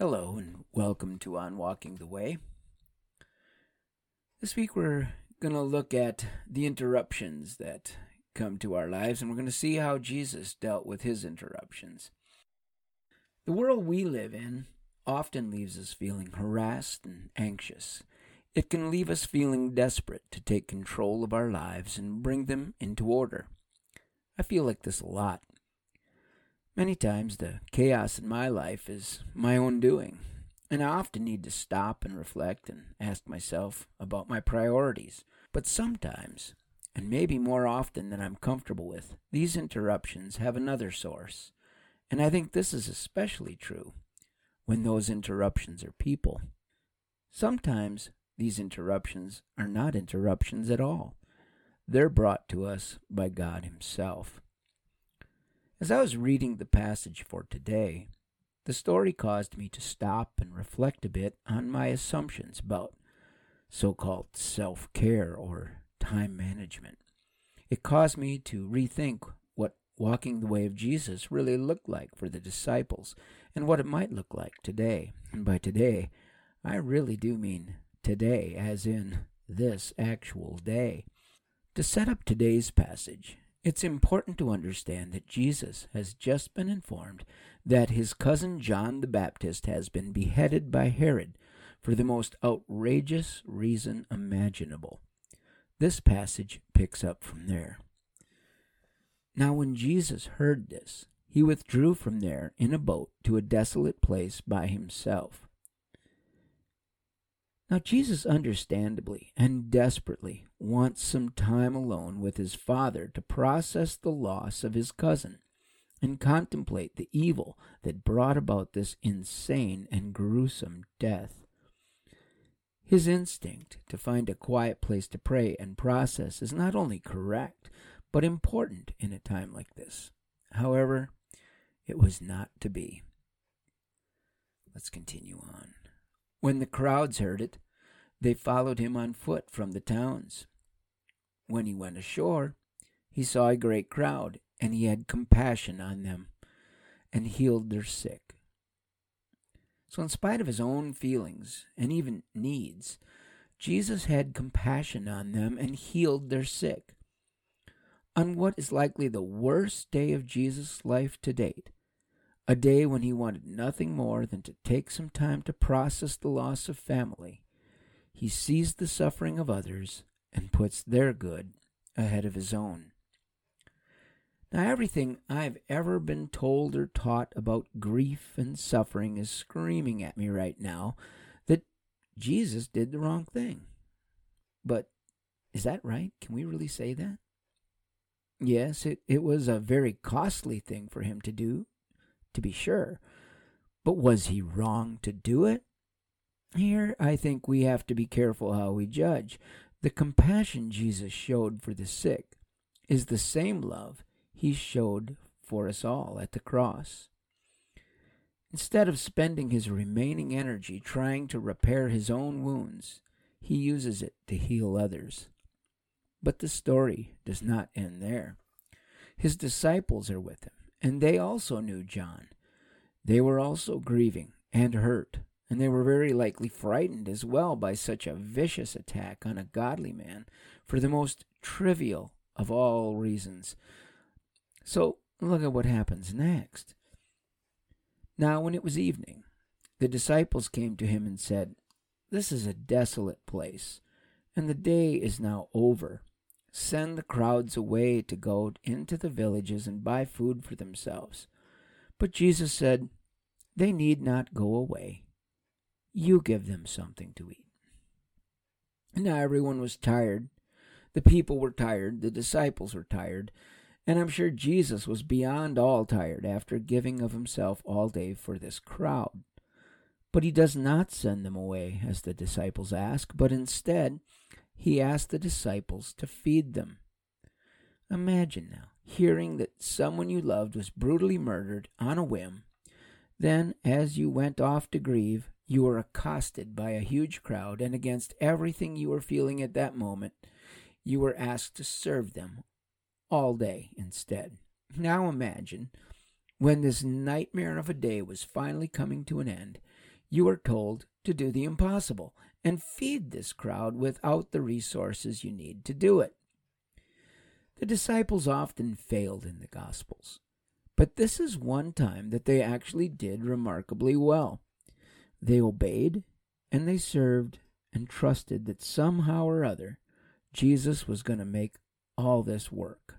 Hello, and welcome to On Walking the Way. This week we're going to look at the interruptions that come to our lives, and we're going to see how Jesus dealt with his interruptions. The world we live in often leaves us feeling harassed and anxious. It can leave us feeling desperate to take control of our lives and bring them into order. I feel like this a lot. Many times the chaos in my life is my own doing, and I often need to stop and reflect and ask myself about my priorities. But sometimes, and maybe more often than I'm comfortable with, these interruptions have another source. And I think this is especially true when those interruptions are people. Sometimes these interruptions are not interruptions at all. They're brought to us by God Himself. As I was reading the passage for today, the story caused me to stop and reflect a bit on my assumptions about so called self care or time management. It caused me to rethink what walking the way of Jesus really looked like for the disciples and what it might look like today. And by today, I really do mean today, as in this actual day. To set up today's passage, it's important to understand that Jesus has just been informed that his cousin John the Baptist has been beheaded by Herod for the most outrageous reason imaginable. This passage picks up from there. Now, when Jesus heard this, he withdrew from there in a boat to a desolate place by himself. Now, Jesus understandably and desperately wants some time alone with his Father to process the loss of his cousin and contemplate the evil that brought about this insane and gruesome death. His instinct to find a quiet place to pray and process is not only correct, but important in a time like this. However, it was not to be. Let's continue on. When the crowds heard it, they followed him on foot from the towns. When he went ashore, he saw a great crowd, and he had compassion on them, and healed their sick. So, in spite of his own feelings and even needs, Jesus had compassion on them and healed their sick. On what is likely the worst day of Jesus' life to date, a day when he wanted nothing more than to take some time to process the loss of family. He sees the suffering of others and puts their good ahead of his own. Now, everything I've ever been told or taught about grief and suffering is screaming at me right now that Jesus did the wrong thing. But is that right? Can we really say that? Yes, it, it was a very costly thing for him to do, to be sure. But was he wrong to do it? Here, I think we have to be careful how we judge. The compassion Jesus showed for the sick is the same love he showed for us all at the cross. Instead of spending his remaining energy trying to repair his own wounds, he uses it to heal others. But the story does not end there. His disciples are with him, and they also knew John. They were also grieving and hurt, and they were very likely frightened as well by such a vicious attack on a godly man for the most trivial of all reasons. So look at what happens next. Now, when it was evening, the disciples came to him and said, This is a desolate place, and the day is now over. Send the crowds away to go into the villages and buy food for themselves. But Jesus said, They need not go away you give them something to eat. Now everyone was tired. The people were tired. The disciples were tired. And I'm sure Jesus was beyond all tired after giving of himself all day for this crowd. But he does not send them away, as the disciples ask, but instead, he asks the disciples to feed them. Imagine now hearing that someone you loved was brutally murdered on a whim. Then, as you went off to grieve, you were accosted by a huge crowd, and against everything you were feeling at that moment, you were asked to serve them all day instead. Now imagine when this nightmare of a day was finally coming to an end, you are told to do the impossible and feed this crowd without the resources you need to do it. The disciples often failed in the Gospels, but this is one time that they actually did remarkably well. They obeyed and they served and trusted that somehow or other Jesus was going to make all this work.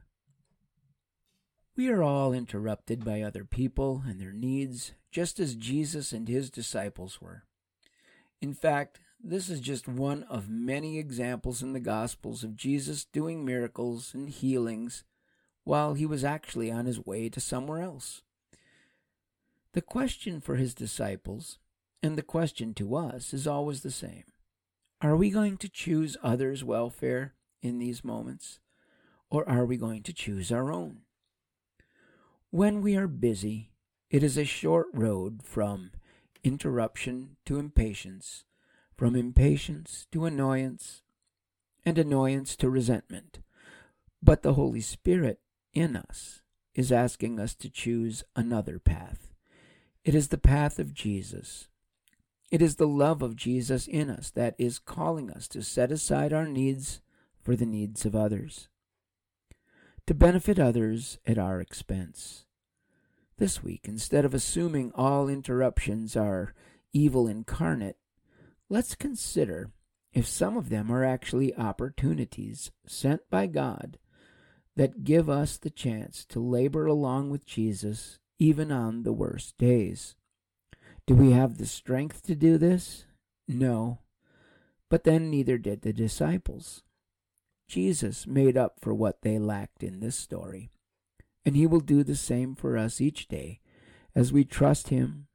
We are all interrupted by other people and their needs, just as Jesus and his disciples were. In fact, this is just one of many examples in the Gospels of Jesus doing miracles and healings while he was actually on his way to somewhere else. The question for his disciples and the question to us is always the same Are we going to choose others' welfare in these moments, or are we going to choose our own? When we are busy, it is a short road from interruption to impatience from impatience to annoyance, and annoyance to resentment. But the Holy Spirit in us is asking us to choose another path. It is the path of Jesus. It is the love of Jesus in us that is calling us to set aside our needs for the needs of others, to benefit others at our expense. This week, instead of assuming all interruptions are evil incarnate, Let's consider if some of them are actually opportunities sent by God that give us the chance to labor along with Jesus even on the worst days. Do we have the strength to do this? No. But then neither did the disciples. Jesus made up for what they lacked in this story, and he will do the same for us each day as we trust him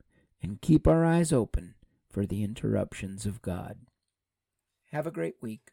and keep our eyes open for the interruptions of God. Have a great week.